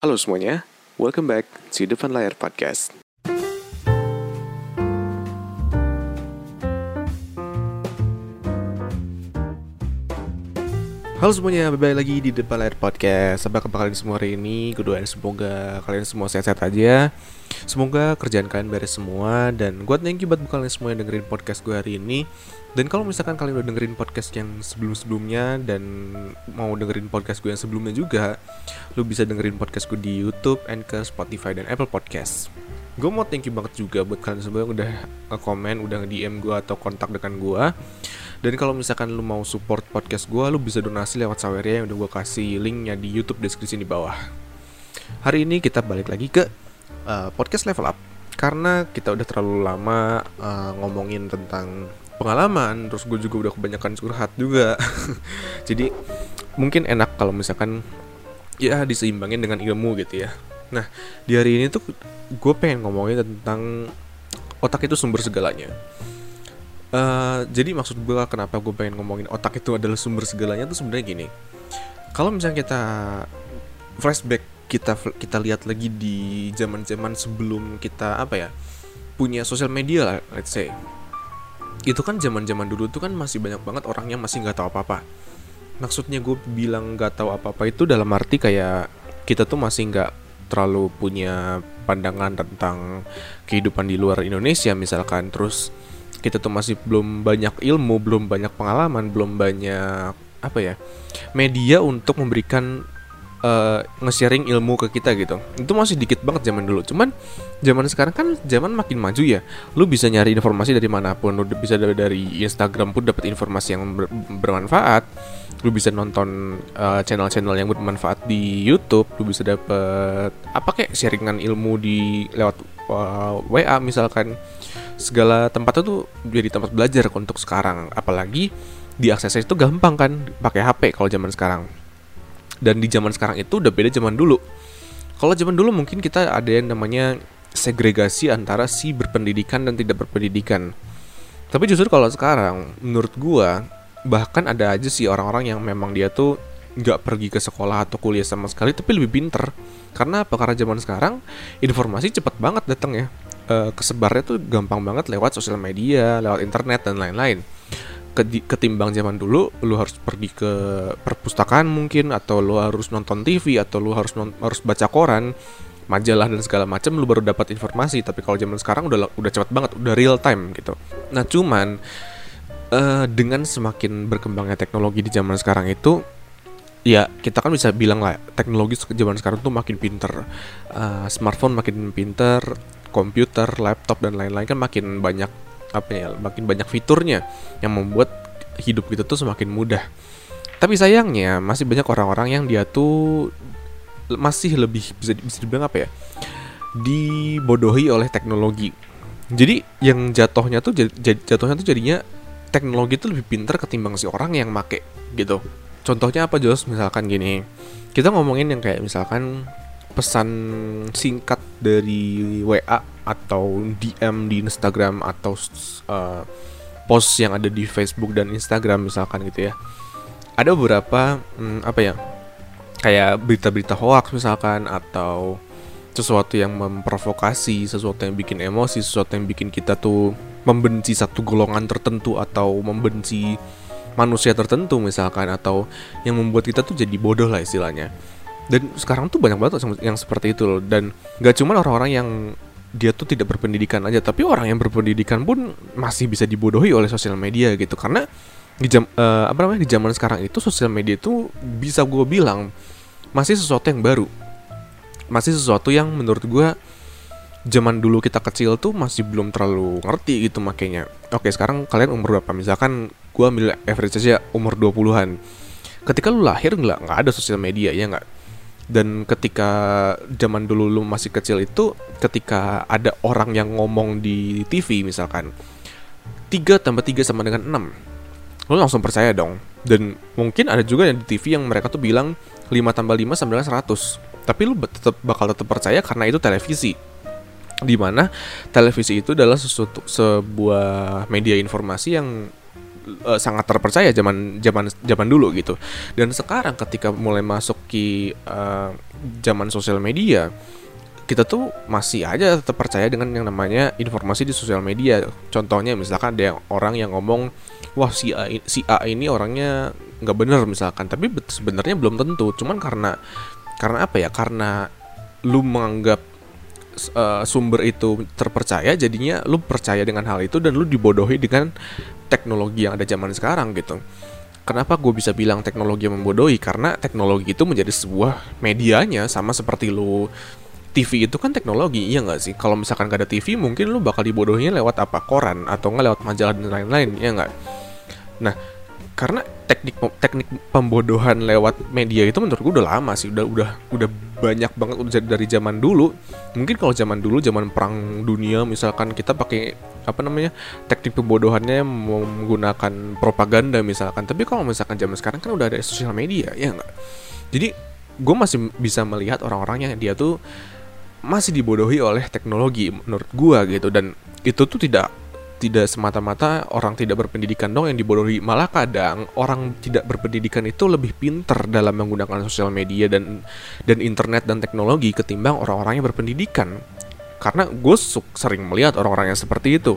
Halo semuanya, welcome back to Depan Layar Podcast. Halo semuanya, bye-bye lagi di Depan Layar Podcast. Apa kabar kalian semua hari ini? Kudoain semoga kalian semua sehat-sehat aja. Semoga kerjaan kalian beres semua Dan gue thank you buat kalian semua yang dengerin podcast gue hari ini. Dan kalau misalkan kalian udah dengerin podcast yang sebelum-sebelumnya Dan mau dengerin podcast gue yang sebelumnya juga Lu bisa dengerin podcast gue di Youtube, Anchor, Spotify, dan Apple Podcast. Gue mau thank you banget juga buat kalian semua yang udah nge-comment, udah nge-DM gue atau kontak dengan gue dan kalau misalkan lu mau support podcast gue, lu bisa donasi lewat Saweria yang udah gue kasih linknya di YouTube deskripsi di bawah. Hari ini kita balik lagi ke uh, podcast level up karena kita udah terlalu lama uh, ngomongin tentang pengalaman, terus gue juga udah kebanyakan curhat juga. Jadi mungkin enak kalau misalkan ya diseimbangin dengan ilmu gitu ya. Nah di hari ini tuh gue pengen ngomongin tentang otak itu sumber segalanya Uh, jadi maksud gue kenapa gue pengen ngomongin otak itu adalah sumber segalanya tuh sebenarnya gini. Kalau misalnya kita flashback kita kita lihat lagi di zaman-zaman sebelum kita apa ya punya sosial media lah, let's say. Itu kan zaman-zaman dulu tuh kan masih banyak banget orang yang masih nggak tahu apa-apa. Maksudnya gue bilang nggak tahu apa-apa itu dalam arti kayak kita tuh masih nggak terlalu punya pandangan tentang kehidupan di luar Indonesia misalkan terus kita tuh masih belum banyak ilmu, belum banyak pengalaman, belum banyak apa ya media untuk memberikan uh, nge-sharing ilmu ke kita gitu. Itu masih dikit banget zaman dulu. Cuman zaman sekarang kan zaman makin maju ya. Lu bisa nyari informasi dari mana pun. Lu bisa dari Instagram pun dapat informasi yang ber bermanfaat. Lu bisa nonton channel channel-channel yang bermanfaat di YouTube. Lu bisa dapat apa kayak sharingan ilmu di lewat uh, eh, WA misalkan segala tempat itu jadi tempat belajar untuk sekarang apalagi diakses itu gampang kan pakai HP kalau zaman sekarang dan di zaman sekarang itu udah beda zaman dulu. Kalau zaman dulu mungkin kita ada yang namanya segregasi antara si berpendidikan dan tidak berpendidikan. Tapi justru kalau sekarang menurut gua bahkan ada aja sih orang-orang yang memang dia tuh nggak pergi ke sekolah atau kuliah sama sekali tapi lebih pinter. Karena apa? Karena zaman sekarang informasi cepat banget datang ya. Uh, kesebarnya tuh gampang banget lewat sosial media, lewat internet dan lain-lain. Ketimbang zaman dulu, lu harus pergi ke perpustakaan mungkin, atau lu harus nonton TV, atau lu harus harus baca koran, majalah dan segala macam, lu baru dapat informasi. Tapi kalau zaman sekarang udah udah cepat banget, udah real time gitu. Nah cuman uh, dengan semakin berkembangnya teknologi di zaman sekarang itu ya kita kan bisa bilang lah teknologi zaman sekarang tuh makin pinter uh, smartphone makin pinter komputer, laptop dan lain-lain kan makin banyak apa ya, makin banyak fiturnya yang membuat hidup kita tuh semakin mudah. Tapi sayangnya masih banyak orang-orang yang dia tuh masih lebih bisa bisa dibilang apa ya? dibodohi oleh teknologi. Jadi yang jatuhnya tuh jatuhnya tuh jadinya teknologi itu lebih pintar ketimbang si orang yang make gitu. Contohnya apa Jos? Misalkan gini. Kita ngomongin yang kayak misalkan pesan singkat dari WA atau DM di Instagram atau uh, post yang ada di Facebook dan Instagram misalkan gitu ya. Ada beberapa hmm, apa ya? Kayak berita-berita hoax misalkan atau sesuatu yang memprovokasi, sesuatu yang bikin emosi, sesuatu yang bikin kita tuh membenci satu golongan tertentu atau membenci manusia tertentu misalkan atau yang membuat kita tuh jadi bodoh lah istilahnya dan sekarang tuh banyak banget yang, seperti itu loh dan gak cuma orang-orang yang dia tuh tidak berpendidikan aja tapi orang yang berpendidikan pun masih bisa dibodohi oleh sosial media gitu. Karena di jam uh, apa namanya di zaman sekarang itu sosial media itu bisa gue bilang masih sesuatu yang baru. Masih sesuatu yang menurut gue zaman dulu kita kecil tuh masih belum terlalu ngerti gitu makanya. Oke sekarang kalian umur berapa? Misalkan gue ambil average aja umur 20-an ketika lu lahir nggak nggak ada sosial media ya nggak dan ketika zaman dulu lu masih kecil itu ketika ada orang yang ngomong di TV misalkan 3 tambah 3 sama dengan 6 lu langsung percaya dong. Dan mungkin ada juga yang di TV yang mereka tuh bilang 5 tambah 5 sama dengan 100 tapi lu tetap bakal tetap percaya karena itu televisi. Di mana televisi itu adalah sesuatu sebuah media informasi yang uh, sangat terpercaya zaman zaman zaman dulu gitu dan sekarang ketika mulai masuk ke uh, zaman sosial media kita tuh masih aja tetap percaya dengan yang namanya informasi di sosial media. Contohnya misalkan ada orang yang ngomong, wah si A, si A ini orangnya nggak bener misalkan, tapi sebenarnya belum tentu. Cuman karena karena apa ya? Karena lu menganggap uh, sumber itu terpercaya, jadinya lu percaya dengan hal itu dan lu dibodohi dengan teknologi yang ada zaman sekarang gitu. Kenapa gue bisa bilang teknologi yang membodohi? Karena teknologi itu menjadi sebuah medianya sama seperti lu TV itu kan teknologi, iya nggak sih? Kalau misalkan gak ada TV, mungkin lu bakal dibodohnya lewat apa? Koran atau nggak lewat majalah dan lain-lain, iya nggak? Nah, karena teknik teknik pembodohan lewat media itu menurut gue udah lama sih, udah udah udah banyak banget udah dari zaman dulu. Mungkin kalau zaman dulu, zaman perang dunia, misalkan kita pakai apa namanya teknik pembodohannya menggunakan propaganda misalkan. Tapi kalau misalkan zaman sekarang kan udah ada sosial media, ya nggak? Jadi gue masih bisa melihat orang-orangnya dia tuh masih dibodohi oleh teknologi menurut gua gitu dan itu tuh tidak tidak semata-mata orang tidak berpendidikan dong yang dibodohi malah kadang orang tidak berpendidikan itu lebih pinter dalam menggunakan sosial media dan dan internet dan teknologi ketimbang orang-orang yang berpendidikan. Karena gue sering melihat orang-orang yang seperti itu.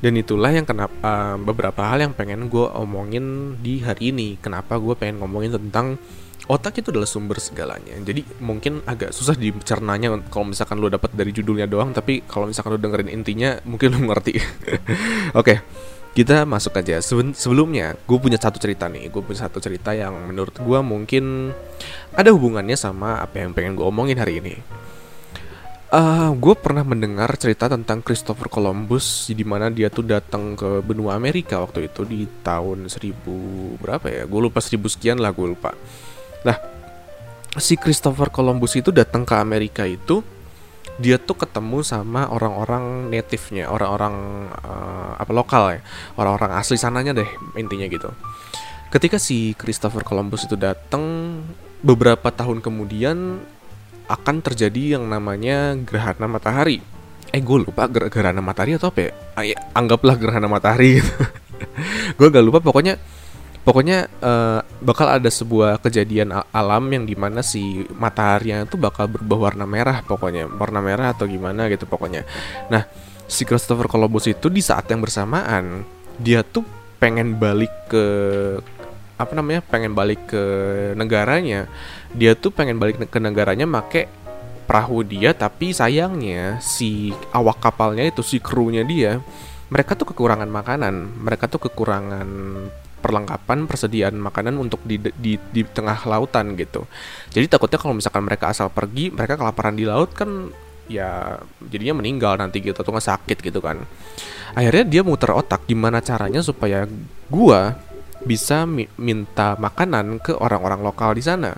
Dan itulah yang kenapa uh, beberapa hal yang pengen gue omongin di hari ini. Kenapa gue pengen ngomongin tentang otak itu adalah sumber segalanya. Jadi mungkin agak susah dicernanya kalau misalkan lu dapat dari judulnya doang, tapi kalau misalkan lu dengerin intinya mungkin lu ngerti. Oke. okay, kita masuk aja. Sebelumnya, gue punya satu cerita nih. Gue punya satu cerita yang menurut gue mungkin ada hubungannya sama apa yang pengen gue omongin hari ini. Uh, gue pernah mendengar cerita tentang Christopher Columbus di mana dia tuh datang ke benua Amerika waktu itu di tahun 1000 berapa ya? Gue lupa 1000 sekian lah gue lupa. Nah, si Christopher Columbus itu datang ke Amerika itu dia tuh ketemu sama orang-orang native-nya, orang-orang uh, apa lokal ya, orang-orang asli sananya deh intinya gitu. Ketika si Christopher Columbus itu datang, beberapa tahun kemudian akan terjadi yang namanya gerhana matahari. Eh gue lupa ger gerhana matahari atau apa ya? Ah, ya anggaplah gerhana matahari gitu. gue gak lupa pokoknya pokoknya uh, bakal ada sebuah kejadian alam yang di mana si mataharinya itu bakal berubah warna merah pokoknya. Warna merah atau gimana gitu pokoknya. Nah si Christopher Columbus itu di saat yang bersamaan dia tuh pengen balik ke apa namanya pengen balik ke negaranya. Dia tuh pengen balik ke negaranya make perahu dia tapi sayangnya si awak kapalnya itu si krunya dia mereka tuh kekurangan makanan. Mereka tuh kekurangan perlengkapan persediaan makanan untuk di, di di tengah lautan gitu. Jadi takutnya kalau misalkan mereka asal pergi, mereka kelaparan di laut kan ya jadinya meninggal nanti gitu atau nggak sakit gitu kan. Akhirnya dia muter otak gimana caranya supaya gua bisa mi minta makanan ke orang-orang lokal di sana.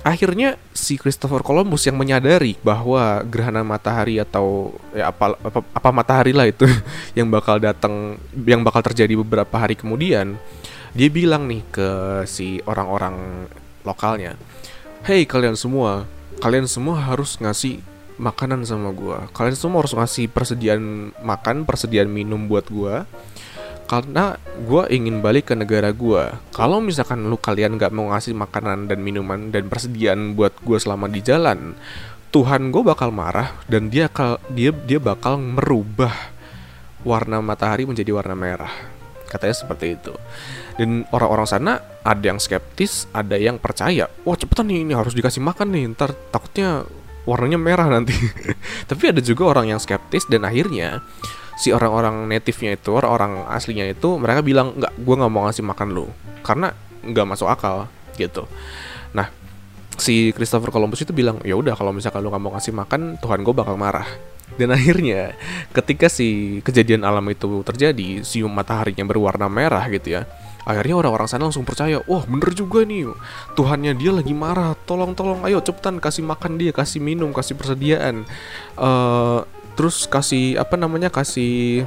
Akhirnya si Christopher Columbus yang menyadari bahwa gerhana matahari atau ya apa apa, apa matahari lah itu yang bakal datang yang bakal terjadi beberapa hari kemudian, dia bilang nih ke si orang-orang lokalnya, "Hey kalian semua, kalian semua harus ngasih makanan sama gua. Kalian semua harus ngasih persediaan makan, persediaan minum buat gua." Karena gue ingin balik ke negara gue. Kalau misalkan lu kalian gak mau ngasih makanan dan minuman dan persediaan buat gue selama di jalan, Tuhan gue bakal marah dan dia dia dia bakal merubah warna matahari menjadi warna merah. Katanya seperti itu. Dan orang-orang sana ada yang skeptis, ada yang percaya. Wah cepetan nih ini harus dikasih makan nih, ntar takutnya warnanya merah nanti. Tapi ada juga orang yang skeptis dan akhirnya si orang-orang native-nya itu orang-orang aslinya itu mereka bilang nggak gue nggak mau ngasih makan lu. Karena nggak masuk akal gitu. Nah si Christopher Columbus itu bilang ya udah kalau misalkan lu nggak mau ngasih makan Tuhan gue bakal marah. Dan akhirnya ketika si kejadian alam itu terjadi si mataharinya berwarna merah gitu ya akhirnya orang-orang sana langsung percaya wah bener juga nih Tuhannya dia lagi marah tolong tolong ayo cepetan kasih makan dia kasih minum kasih persediaan. Uh, terus kasih apa namanya kasih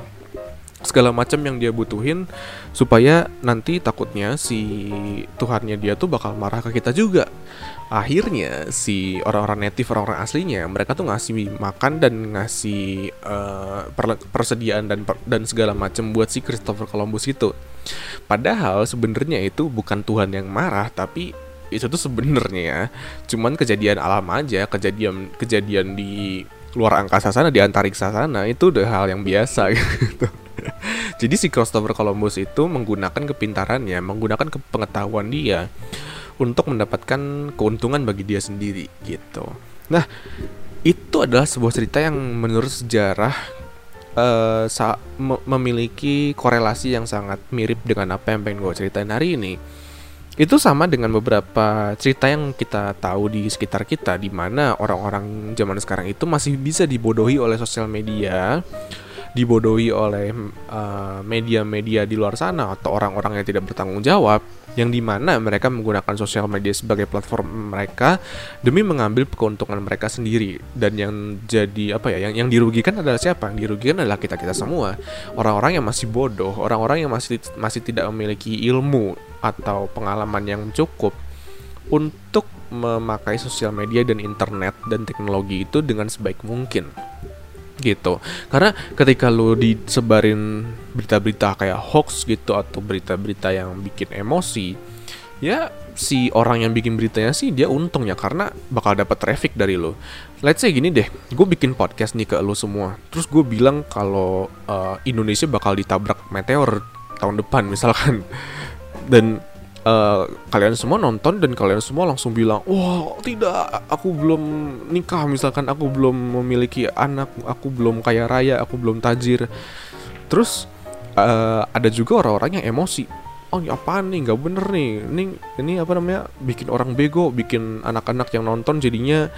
segala macam yang dia butuhin supaya nanti takutnya si Tuhannya dia tuh bakal marah ke kita juga. Akhirnya si orang-orang native orang-orang aslinya mereka tuh ngasih makan dan ngasih uh, persediaan dan dan segala macam buat si Christopher Columbus itu. Padahal sebenarnya itu bukan Tuhan yang marah tapi itu tuh sebenarnya ya cuman kejadian alam aja kejadian kejadian di luar angkasa sana di antariksa sana itu udah hal yang biasa gitu. Jadi si Christopher Columbus itu menggunakan kepintarannya menggunakan pengetahuan dia untuk mendapatkan keuntungan bagi dia sendiri gitu. Nah itu adalah sebuah cerita yang menurut sejarah uh, memiliki korelasi yang sangat mirip dengan apa yang pengen gue ceritain hari ini itu sama dengan beberapa cerita yang kita tahu di sekitar kita di mana orang-orang zaman sekarang itu masih bisa dibodohi oleh sosial media dibodohi oleh eh, media-media uh, di luar sana atau orang-orang yang tidak bertanggung jawab yang di mana mereka menggunakan sosial media sebagai platform mereka demi mengambil keuntungan mereka sendiri. Dan yang jadi apa ya yang yang dirugikan adalah siapa? Yang dirugikan adalah kita kita semua. Orang-orang yang masih bodoh orang-orang yang masih masih tidak memiliki ilmu atau pengalaman yang cukup untuk memakai sosial media dan internet dan teknologi itu dengan sebaik mungkin gitu. Karena ketika lu disebarin berita-berita kayak hoax gitu atau berita-berita yang bikin emosi ya si orang yang bikin beritanya sih dia untung ya karena bakal dapat traffic dari lo. Let's say gini deh, gue bikin podcast nih ke lo semua, terus gue bilang kalau uh, Indonesia bakal ditabrak meteor tahun depan misalkan, dan uh, kalian semua nonton dan kalian semua langsung bilang wah tidak aku belum nikah. Misalkan aku belum memiliki anak aku belum kaya raya aku belum tajir. Terus uh, ada juga orang-orang yang emosi. Oh ini apaan nih? Nggak bener nih. Ini ini apa namanya? Bikin orang bego bikin anak-anak yang nonton jadinya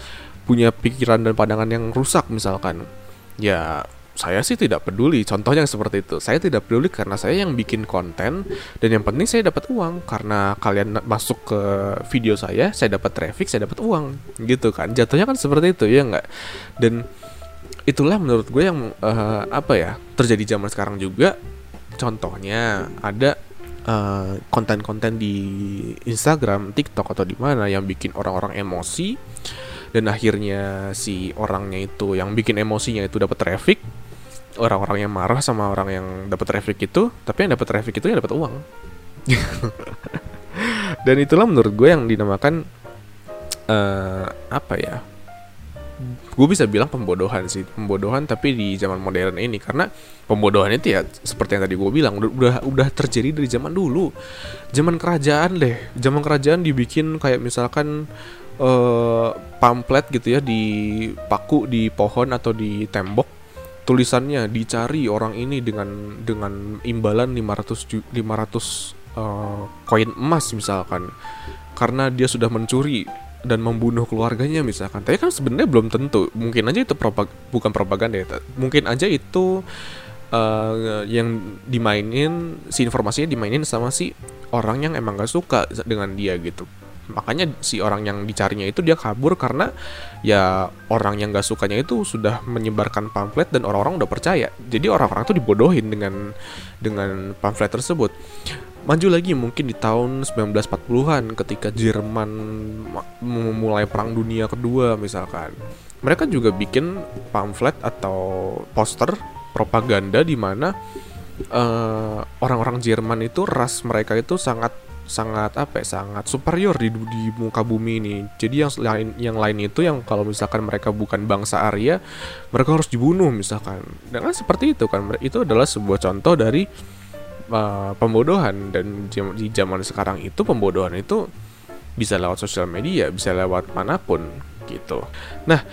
punya pikiran dan pandangan yang rusak misalkan. Ya saya sih tidak peduli contohnya seperti itu. Saya tidak peduli karena saya yang bikin konten dan yang penting saya dapat uang. Karena kalian masuk ke video saya saya dapat traffic saya dapat uang. Gitu kan jatuhnya kan seperti itu ya nggak? Dan itulah menurut gue yang uh, apa ya terjadi zaman sekarang juga. Contohnya ada eh, konten-konten uh, di Instagram, TikTok atau di mana yang bikin orang-orang emosi. Dan akhirnya si orangnya itu yang bikin emosinya itu dapat traffic orang-orang yang marah sama orang yang dapat traffic itu tapi yang dapat traffic itu yang dapat uang. Dan itulah menurut gue yang dinamakan uh, apa ya? Gue bisa bilang pembodohan sih pembodohan tapi di zaman modern ini. Karena pembodohan itu ya seperti yang tadi gue bilang udah udah terjadi dari zaman dulu. Zaman kerajaan deh zaman kerajaan dibikin kayak misalkan uh, pamflet gitu ya di paku di pohon atau di tembok tulisannya dicari orang ini dengan dengan imbalan 500 500 uh, koin emas misalkan karena dia sudah mencuri dan membunuh keluarganya misalkan. Tapi kan sebenarnya belum tentu. Mungkin aja itu propag bukan propaganda ya. Mungkin aja itu uh, yang dimainin si informasinya dimainin sama si orang yang emang gak suka dengan dia gitu makanya si orang yang dicarinya itu dia kabur karena ya orang yang gak sukanya itu sudah menyebarkan pamflet dan orang-orang udah percaya. Jadi orang-orang tuh dibodohin dengan dengan pamflet tersebut. Maju lagi mungkin di tahun 1940-an ketika Jerman memulai perang dunia kedua misalkan. Mereka juga bikin pamflet atau poster propaganda di mana uh, orang-orang Jerman itu ras mereka itu sangat sangat apa ya sangat superior di di muka bumi ini. Jadi yang lain yang lain itu yang kalau misalkan mereka bukan bangsa Arya mereka harus dibunuh misalkan. Dan seperti itu kan itu adalah sebuah contoh dari uh, pembodohan. Dan di zaman sekarang itu pembodohan itu bisa lewat sosial media bisa lewat mana pun gitu. Nah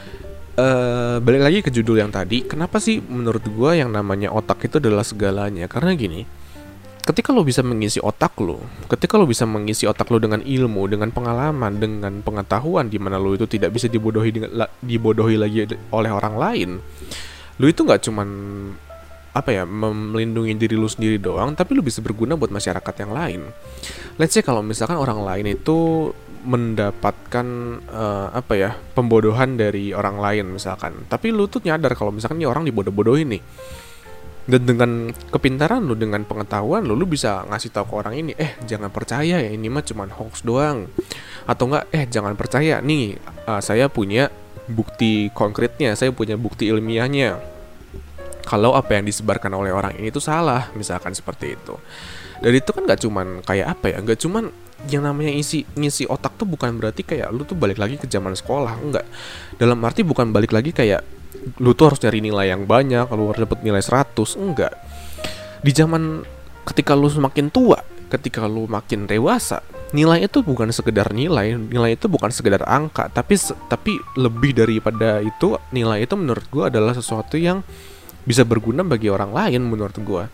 uh, balik lagi ke judul yang tadi kenapa sih menurut gue yang namanya otak itu adalah segalanya? Karena gini ketika lo bisa mengisi otak lo, ketika lo bisa mengisi otak lo dengan ilmu, dengan pengalaman, dengan pengetahuan di mana lo itu tidak bisa dibodohi dengan dibodohi lagi oleh orang lain, lo itu nggak cuman apa ya melindungi diri lo sendiri doang, tapi lo bisa berguna buat masyarakat yang lain. Let's say kalau misalkan orang lain itu mendapatkan uh, apa ya pembodohan dari orang lain misalkan, tapi lo tuh nyadar kalau misalkan ini orang dibodoh-bodohin nih dan dengan kepintaran lu dengan pengetahuan lu lu bisa ngasih tahu ke orang ini eh jangan percaya ya ini mah cuman hoax doang. Atau enggak eh jangan percaya nih uh, saya punya bukti konkretnya saya punya bukti ilmiahnya. Kalau apa yang disebarkan oleh orang ini itu salah misalkan seperti itu. Dan itu kan nggak cuman kayak apa ya nggak cuman yang namanya isi ngisi otak tuh bukan berarti kayak lu tuh balik lagi ke zaman sekolah enggak dalam arti bukan balik lagi kayak lu tuh harus cari nilai yang banyak lu harus dapat nilai 100 enggak. Di zaman ketika lu semakin tua ketika lu makin dewasa nilai itu bukan sekedar nilai nilai itu bukan sekedar angka tapi tapi lebih daripada itu nilai itu menurut gua adalah sesuatu yang bisa berguna bagi orang lain menurut gua.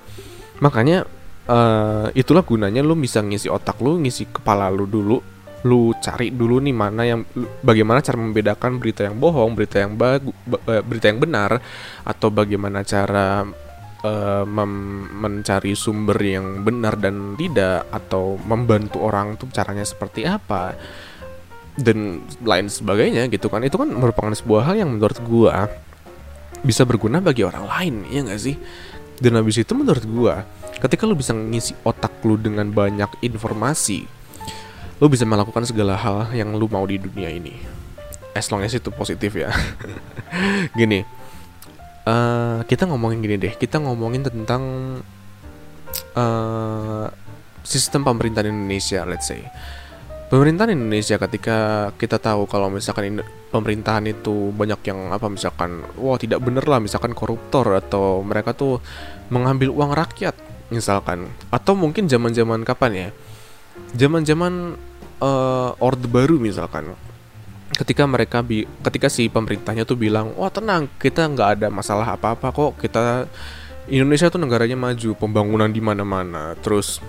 Makanya uh, itulah gunanya lu bisa ngisi otak lu ngisi kepala lu dulu lu cari dulu nih mana yang bagaimana cara membedakan berita yang bohong, berita yang bagu, berita yang benar atau bagaimana cara uh, mencari sumber yang benar dan tidak atau membantu orang tuh caranya seperti apa dan lain sebagainya gitu kan. Itu kan merupakan sebuah hal yang menurut gua bisa berguna bagi orang lain ya nggak sih? Dan habis itu menurut gua ketika lu bisa ngisi otak lu dengan banyak informasi lu bisa melakukan segala hal yang lu mau di dunia ini. As long as itu positif ya. Gini uh, kita ngomongin gini deh. Kita ngomongin tentang uh, sistem pemerintahan Indonesia let's say. Pemerintahan Indonesia ketika kita tahu kalau misalkan pemerintahan itu banyak yang apa misalkan wah tidak bener lah misalkan koruptor atau mereka tuh mengambil uang rakyat misalkan. Atau mungkin zaman-zaman kapan ya? Zaman-zaman uh, orde baru misalkan. Ketika mereka bi ketika si pemerintahnya tuh bilang wah tenang kita nggak ada masalah apa-apa kok. Kita Indonesia tuh negaranya maju pembangunan di mana-mana terus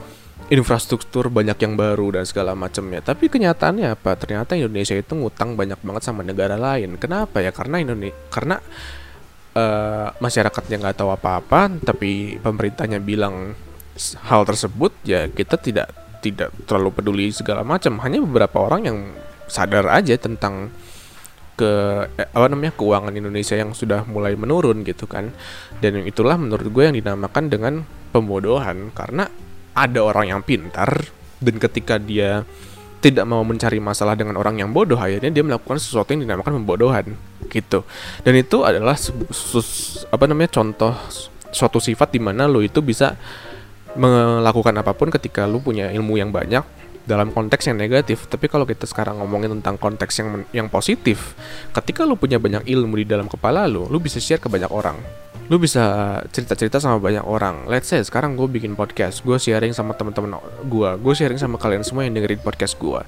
infrastruktur banyak yang baru dan segala macamnya. Tapi kenyataannya apa? Ternyata Indonesia itu ngutang banyak banget sama negara lain. Kenapa ya? Karena Indonesia karena uh, masyarakatnya nggak tahu apa-apa tapi pemerintahnya bilang hal tersebut ya kita tidak tidak terlalu peduli segala macam. Hanya beberapa orang yang sadar aja tentang ke eh, apa namanya keuangan Indonesia yang sudah mulai menurun gitu kan. Dan itulah menurut gue yang dinamakan dengan pembodohan. Karena ada orang yang pintar dan ketika dia tidak mau mencari masalah dengan orang yang bodoh akhirnya dia melakukan sesuatu yang dinamakan pembodohan gitu. Dan itu adalah apa namanya contoh suatu sifat di mana lo itu bisa melakukan apa pun ketika lu punya ilmu yang banyak dalam konteks yang negatif. Tapi kalau kita sekarang ngomongin tentang konteks yang yang positif, ketika lu punya banyak ilmu di dalam kepala lu, lu bisa share ke banyak orang. Lu bisa cerita-cerita sama banyak orang. Let's say sekarang gue bikin podcast, gue sharing sama teman-teman gue, gue sharing sama kalian semua yang dengerin podcast gue.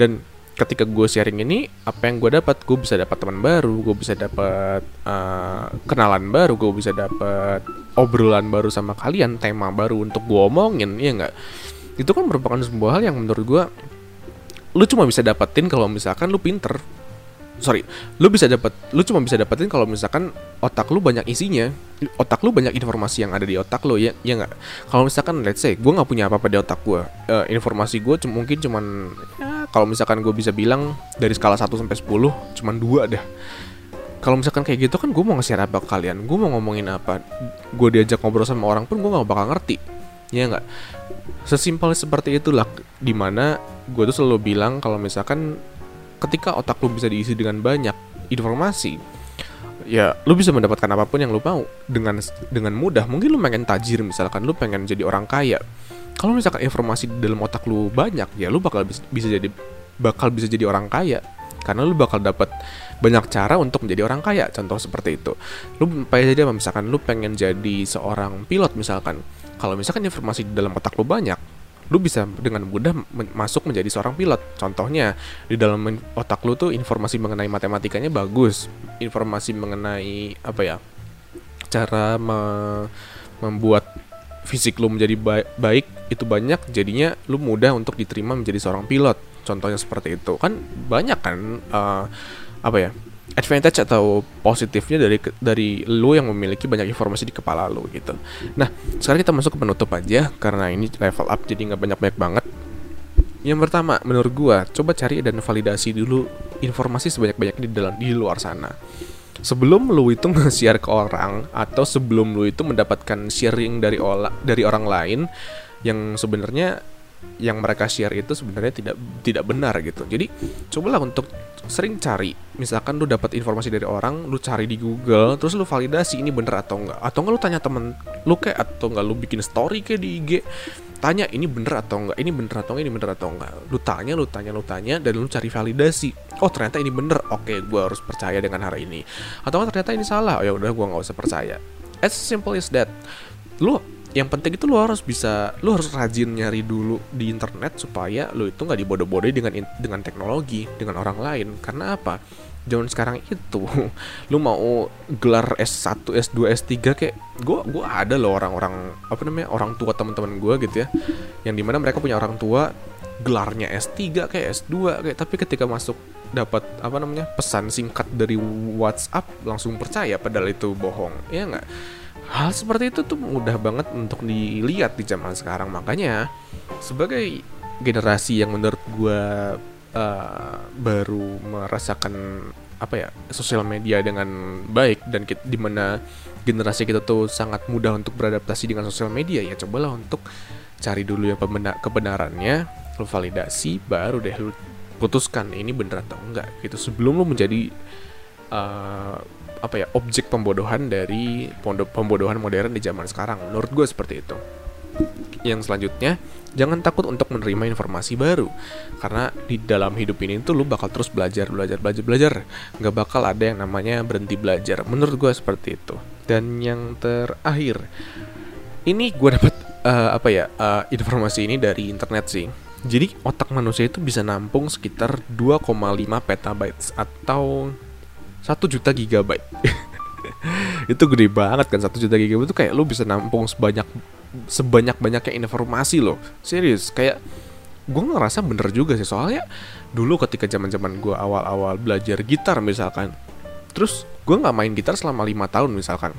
Dan ketika gue sharing ini apa yang gue dapat? Gue bisa dapat teman baru gue bisa dapat uh, kenalan baru gue bisa dapat obrolan baru sama kalian tema baru untuk gue omongin ya nggak? Itu kan merupakan sebuah hal yang menurut gue lu cuma bisa dapetin kalau misalkan lu pinter sorry lu bisa dapat lu cuma bisa dapetin kalau misalkan otak lu banyak isinya. Otak lu banyak informasi yang ada di otak lu ya ya nggak? Kalau misalkan let's say gue nggak punya apa apa di otak gue uh, informasi gue mungkin cuman ya, kalau misalkan gue bisa bilang dari skala 1 sampai 10 cuman dua dah kalau misalkan kayak gitu kan gue mau ngasih apa ke kalian? Gue mau ngomongin apa? Gue diajak ngobrol sama orang pun gue nggak bakal ngerti ya nggak? Sesimpel seperti itulah di mana gue tuh selalu bilang kalau misalkan ketika otak lu bisa diisi dengan banyak informasi ya lu bisa mendapatkan apa pun yang lu mau. Dengan dengan mudah. Mungkin lu pengen tajir misalkan lu pengen jadi orang kaya. Kalau misalkan informasi di dalam otak lu banyak ya lu bakal bisa, bisa jadi bakal bisa jadi orang kaya. Karena lu bakal dapat banyak cara untuk menjadi orang kaya. Contoh seperti itu. Lu pengen jadi misalkan lu pengen jadi seorang pilot misalkan. Kalau misalkan informasi di dalam otak lu banyak lu bisa dengan mudah masuk menjadi seorang pilot. Contohnya di dalam otak lu tuh informasi mengenai matematikanya bagus, informasi mengenai apa ya cara me membuat fisik lu menjadi baik, baik itu banyak, jadinya lu mudah untuk diterima menjadi seorang pilot. Contohnya seperti itu kan banyak kan uh, apa ya advantage atau positifnya dari dari lu yang memiliki banyak informasi di kepala lu gitu. Nah, sekarang kita masuk ke penutup aja karena ini level up jadi nggak banyak-banyak banget. Yang pertama, menurut gua, coba cari dan validasi dulu informasi sebanyak-banyaknya di dalam di luar sana. sebelum lu itu nge-share ke orang atau sebelum lu itu mendapatkan sharing dari ola, dari orang lain yang sebenarnya yang mereka share itu sebenarnya tidak tidak benar gitu. Jadi cobalah untuk sering cari. Misalkan lu dapat informasi dari orang, lu cari di Google, terus lu validasi ini bener atau enggak. Atau enggak lu tanya temen lu kayak atau enggak lu bikin story kayak di IG. Tanya ini bener atau enggak, ini bener atau enggak, ini bener atau enggak. Lu tanya, lu tanya, lu tanya, dan lu cari validasi. Oh ternyata ini bener, oke gue harus percaya dengan hari ini. Atau ternyata ini salah, oh ya udah gue nggak usah percaya. As simple as that. Lu yang penting itu lo harus bisa lo harus rajin nyari dulu di internet supaya lo itu nggak dibodoh-bodohi dengan dengan teknologi dengan orang lain. Karena apa? Zaman sekarang itu lo mau gelar S1 S2 S3 kayak gue gue ada loh orang-orang apa namanya orang tua teman-teman gue gitu ya. Yang di mana mereka punya orang tua gelarnya S3 kayak S2 kayak tapi ketika masuk dapat apa namanya pesan singkat dari WhatsApp langsung percaya padahal itu bohong. Ya nggak hal seperti itu tuh mudah banget untuk dilihat di zaman sekarang. Makanya sebagai generasi yang menurut gue uh, baru merasakan apa ya sosial media dengan baik dan kita, di mana generasi kita tuh sangat mudah untuk beradaptasi dengan sosial media ya cobalah untuk cari dulu yang kebenarannya lu validasi baru deh lu putuskan ini bener atau enggak gitu. Sebelum lu menjadi uh, apa ya objek pembodohan dari pembodohan modern di zaman sekarang. Menurut gue seperti itu. Yang selanjutnya jangan takut untuk menerima informasi baru. Karena di dalam hidup ini tuh lu bakal terus belajar belajar belajar belajar. Nggak bakal ada yang namanya berhenti belajar. Menurut gue seperti itu. Dan yang terakhir ini gue dapat uh, apa ya uh, informasi ini dari internet sih. Jadi otak manusia itu bisa nampung sekitar 2,5 petabytes atau satu juta gigabyte. Itu gede banget kan satu juta gigabyte itu kayak lu bisa nampung sebanyak sebanyak banyaknya informasi loh. Serius kayak gue ngerasa bener juga sih. Soalnya dulu ketika zaman zaman gue awal awal belajar gitar misalkan terus gue nggak main gitar selama lima tahun misalkan.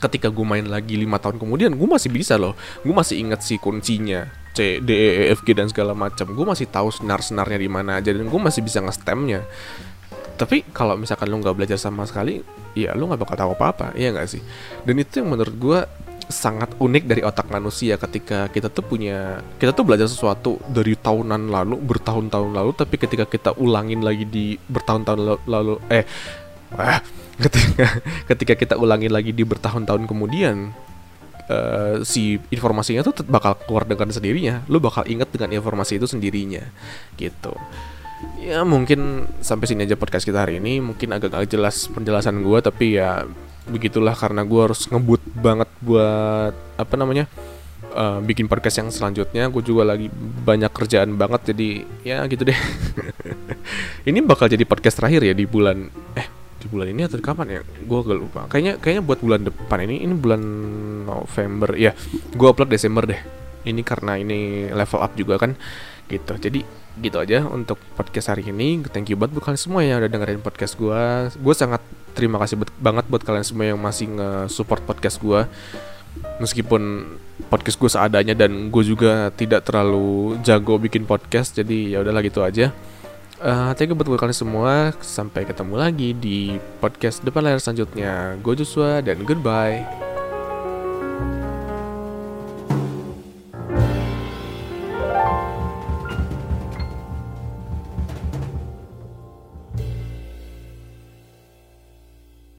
Ketika gue main lagi lima tahun kemudian gue masih bisa loh. Gue masih inget si kuncinya C D E E F G dan segala macam. Gue masih tahu senar senarnya di mana aja dan gue masih bisa ngestemnya tapi kalau misalkan lu nggak belajar sama sekali ya lu nggak bakal tahu apa-apa iya nggak sih? Dan itu yang menurut gue sangat unik dari otak manusia ketika kita tuh punya kita tuh belajar sesuatu dari tahunan lalu bertahun-tahun lalu tapi ketika kita ulangin lagi di bertahun-tahun lalu eh wah, ketika ketika kita ulangin lagi di bertahun-tahun kemudian uh, si informasinya tuh bakal keluar dengan sendirinya. Lu bakal inget dengan informasi itu sendirinya gitu ya mungkin sampai sini aja podcast kita hari ini. Mungkin agak agak jelas penjelasan gue tapi ya begitulah karena gue harus ngebut banget buat apa namanya uh, bikin podcast yang selanjutnya. Gue juga lagi banyak kerjaan banget jadi ya gitu deh. Ini bakal jadi podcast terakhir ya di bulan eh di bulan ini atau kapan ya? Gue agak lupa. Kayaknya kayaknya buat bulan depan ini ini bulan November. Ya gue upload Desember deh. Ini karena ini level up juga kan gitu. Jadi gitu aja untuk podcast hari ini. Thank you banget buat kalian semua yang udah dengerin podcast gue gue sangat terima kasih banget buat kalian semua yang masih nge-support podcast gue meskipun podcast gue seadanya dan gue juga tidak terlalu jago bikin podcast jadi ya udahlah gitu aja. Uh, thank you buat kalian semua. Sampai ketemu lagi di podcast depan layar selanjutnya. Gue Joshua dan goodbye